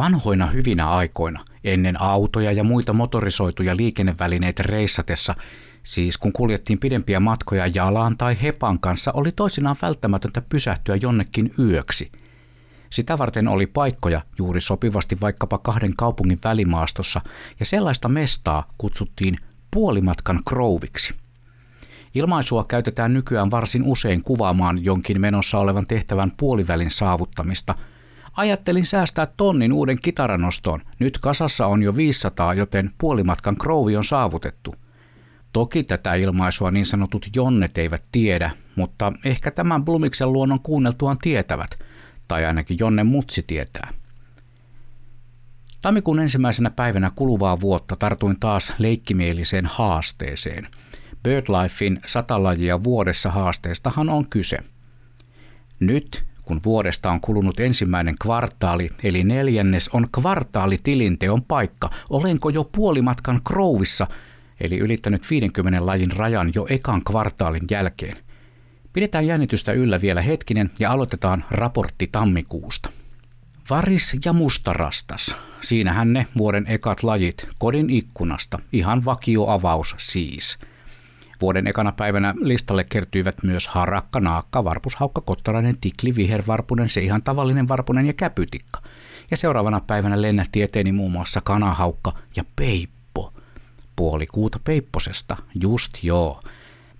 Vanhoina hyvinä aikoina, ennen autoja ja muita motorisoituja liikennevälineitä reissatessa, siis kun kuljettiin pidempiä matkoja jalaan tai hepan kanssa, oli toisinaan välttämätöntä pysähtyä jonnekin yöksi. Sitä varten oli paikkoja juuri sopivasti vaikkapa kahden kaupungin välimaastossa, ja sellaista mestaa kutsuttiin puolimatkan krouviksi. Ilmaisua käytetään nykyään varsin usein kuvaamaan jonkin menossa olevan tehtävän puolivälin saavuttamista – Ajattelin säästää tonnin uuden kitaranostoon. Nyt kasassa on jo 500, joten puolimatkan krouvi on saavutettu. Toki tätä ilmaisua niin sanotut jonnet eivät tiedä, mutta ehkä tämän Blumiksen luonnon kuunneltuaan tietävät, tai ainakin Jonne Mutsi tietää. Tammikuun ensimmäisenä päivänä kuluvaa vuotta tartuin taas leikkimieliseen haasteeseen. BirdLifein sata lajia vuodessa haasteestahan on kyse. Nyt kun vuodesta on kulunut ensimmäinen kvartaali, eli neljännes on kvartaalitilinteon paikka, olenko jo puolimatkan krouvissa, eli ylittänyt 50 lajin rajan jo ekan kvartaalin jälkeen. Pidetään jännitystä yllä vielä hetkinen ja aloitetaan raportti tammikuusta. Varis ja mustarastas. Siinähän ne vuoden ekat lajit kodin ikkunasta. Ihan vakioavaus siis – Vuoden ekana päivänä listalle kertyivät myös harakka, naakka, varpushaukka, kottarainen, tikli, vihervarpunen, se ihan tavallinen varpunen ja käpytikka. Ja seuraavana päivänä lennähti eteeni muun muassa kanahaukka ja peippo. Puoli kuuta peipposesta, just joo.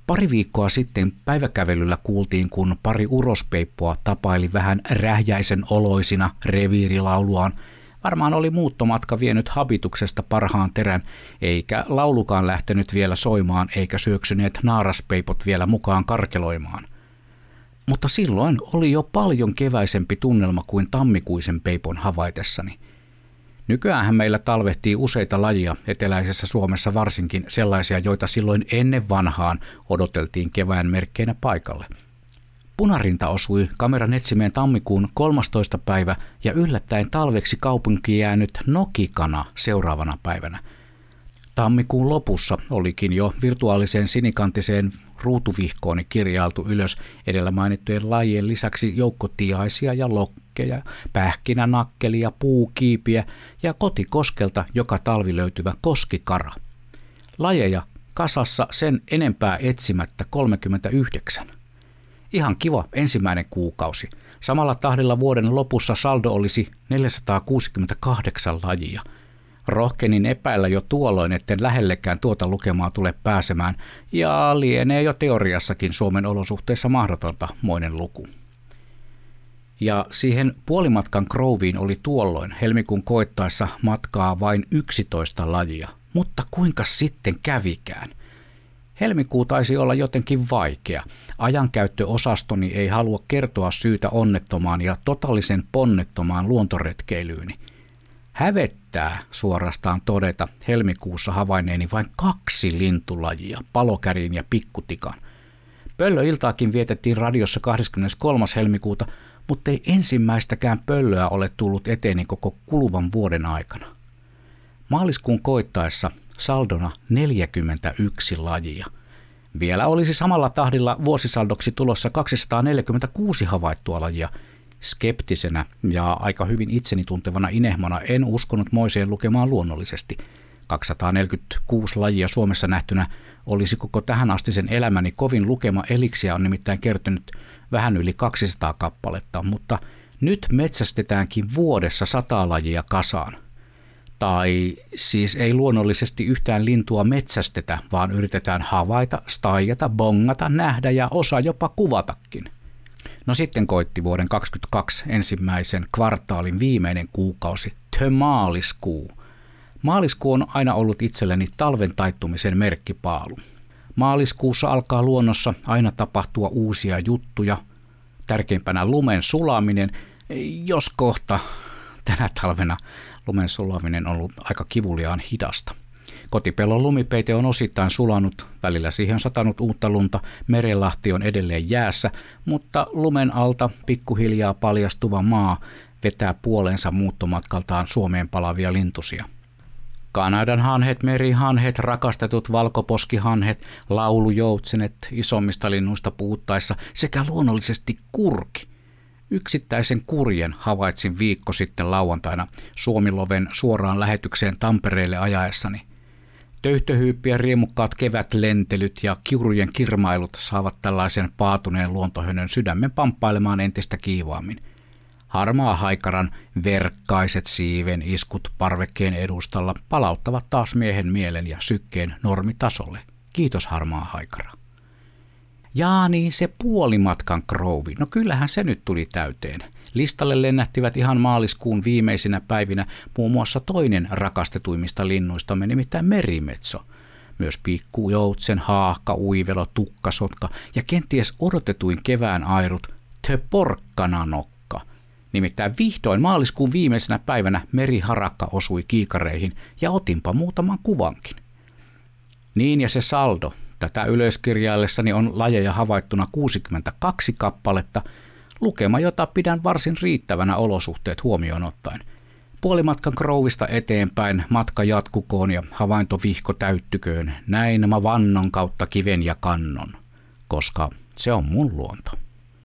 Pari viikkoa sitten päiväkävelyllä kuultiin, kun pari urospeippoa tapaili vähän rähjäisen oloisina reviirilauluaan – Varmaan oli muuttomatka vienyt habituksesta parhaan terän, eikä laulukaan lähtenyt vielä soimaan, eikä syöksyneet naaraspeipot vielä mukaan karkeloimaan. Mutta silloin oli jo paljon keväisempi tunnelma kuin tammikuisen peipon havaitessani. Nykyään meillä talvehtii useita lajia, eteläisessä Suomessa varsinkin sellaisia, joita silloin ennen vanhaan odoteltiin kevään merkkeinä paikalle – Punarinta osui kameran etsimeen tammikuun 13. päivä ja yllättäen talveksi kaupunki jäänyt nokikana seuraavana päivänä. Tammikuun lopussa olikin jo virtuaaliseen sinikantiseen ruutuvihkooni kirjailtu ylös edellä mainittujen lajien lisäksi joukkotiaisia ja lokkeja, pähkinänakkelia, puukiipiä ja kotikoskelta joka talvi löytyvä koskikara. Lajeja kasassa sen enempää etsimättä 39. Ihan kiva ensimmäinen kuukausi. Samalla tahdilla vuoden lopussa saldo olisi 468 lajia. Rohkenin epäillä jo tuolloin, etten lähellekään tuota lukemaa tule pääsemään, ja lienee jo teoriassakin Suomen olosuhteissa mahdotonta moinen luku. Ja siihen puolimatkan Krouviin oli tuolloin helmikuun koittaessa matkaa vain 11 lajia. Mutta kuinka sitten kävikään? Helmikuu taisi olla jotenkin vaikea. Ajankäyttöosastoni ei halua kertoa syytä onnettomaan ja totaalisen ponnettomaan luontoretkeilyyni. Hävettää suorastaan todeta helmikuussa havainneeni vain kaksi lintulajia, palokärin ja pikkutikan. Pöllöiltaakin vietettiin radiossa 23. helmikuuta, mutta ei ensimmäistäkään pöllöä ole tullut eteeni koko kuluvan vuoden aikana. Maaliskuun koittaessa saldona 41 lajia. Vielä olisi samalla tahdilla vuosisaldoksi tulossa 246 havaittua lajia. Skeptisenä ja aika hyvin itseni tuntevana inehmona en uskonut Moiseen lukemaan luonnollisesti. 246 lajia Suomessa nähtynä olisi koko tähän asti sen elämäni kovin lukema eliksiä on nimittäin kertynyt vähän yli 200 kappaletta, mutta nyt metsästetäänkin vuodessa sata lajia kasaan – tai siis ei luonnollisesti yhtään lintua metsästetä, vaan yritetään havaita, staijata, bongata, nähdä ja osa jopa kuvatakin. No sitten koitti vuoden 2022 ensimmäisen kvartaalin viimeinen kuukausi, the maaliskuu. Maaliskuu on aina ollut itselleni talven taittumisen merkkipaalu. Maaliskuussa alkaa luonnossa aina tapahtua uusia juttuja, tärkeimpänä lumen sulaminen, jos kohta tänä talvena lumen sulaminen on ollut aika kivuliaan hidasta. Kotipellon lumipeite on osittain sulanut, välillä siihen on satanut uutta lunta, merenlahti on edelleen jäässä, mutta lumen alta pikkuhiljaa paljastuva maa vetää puolensa muuttomatkaltaan Suomeen palavia lintusia. Kanadan hanhet, merihanhet, rakastetut valkoposkihanhet, laulujoutsenet isommista linnuista puuttaessa sekä luonnollisesti kurki. Yksittäisen kurjen havaitsin viikko sitten lauantaina Suomiloven suoraan lähetykseen Tampereelle ajaessani. Töyhtöhyyppien riemukkaat kevätlentelyt ja kiurujen kirmailut saavat tällaisen paatuneen luontohönön sydämen pamppailemaan entistä kiivaammin. Harmaa haikaran verkkaiset siiven iskut parvekkeen edustalla palauttavat taas miehen mielen ja sykkeen normitasolle. Kiitos harmaa haikara. Jaa niin, se puolimatkan krouvi. No kyllähän se nyt tuli täyteen. Listalle lennähtivät ihan maaliskuun viimeisinä päivinä muun muassa toinen rakastetuimmista linnuistamme, nimittäin merimetso. Myös pikku joutsen, haahka, uivelo, tukkasotka ja kenties odotetuin kevään airut, te porkkananokka. Nimittäin vihdoin maaliskuun viimeisenä päivänä meriharakka osui kiikareihin ja otinpa muutaman kuvankin. Niin ja se saldo, Tätä ylöskirjaillessani on lajeja havaittuna 62 kappaletta, lukema, jota pidän varsin riittävänä olosuhteet huomioon ottaen. Puolimatkan krouvista eteenpäin matka jatkukoon ja havaintovihko täyttyköön, näin mä vannon kautta kiven ja kannon, koska se on mun luonto.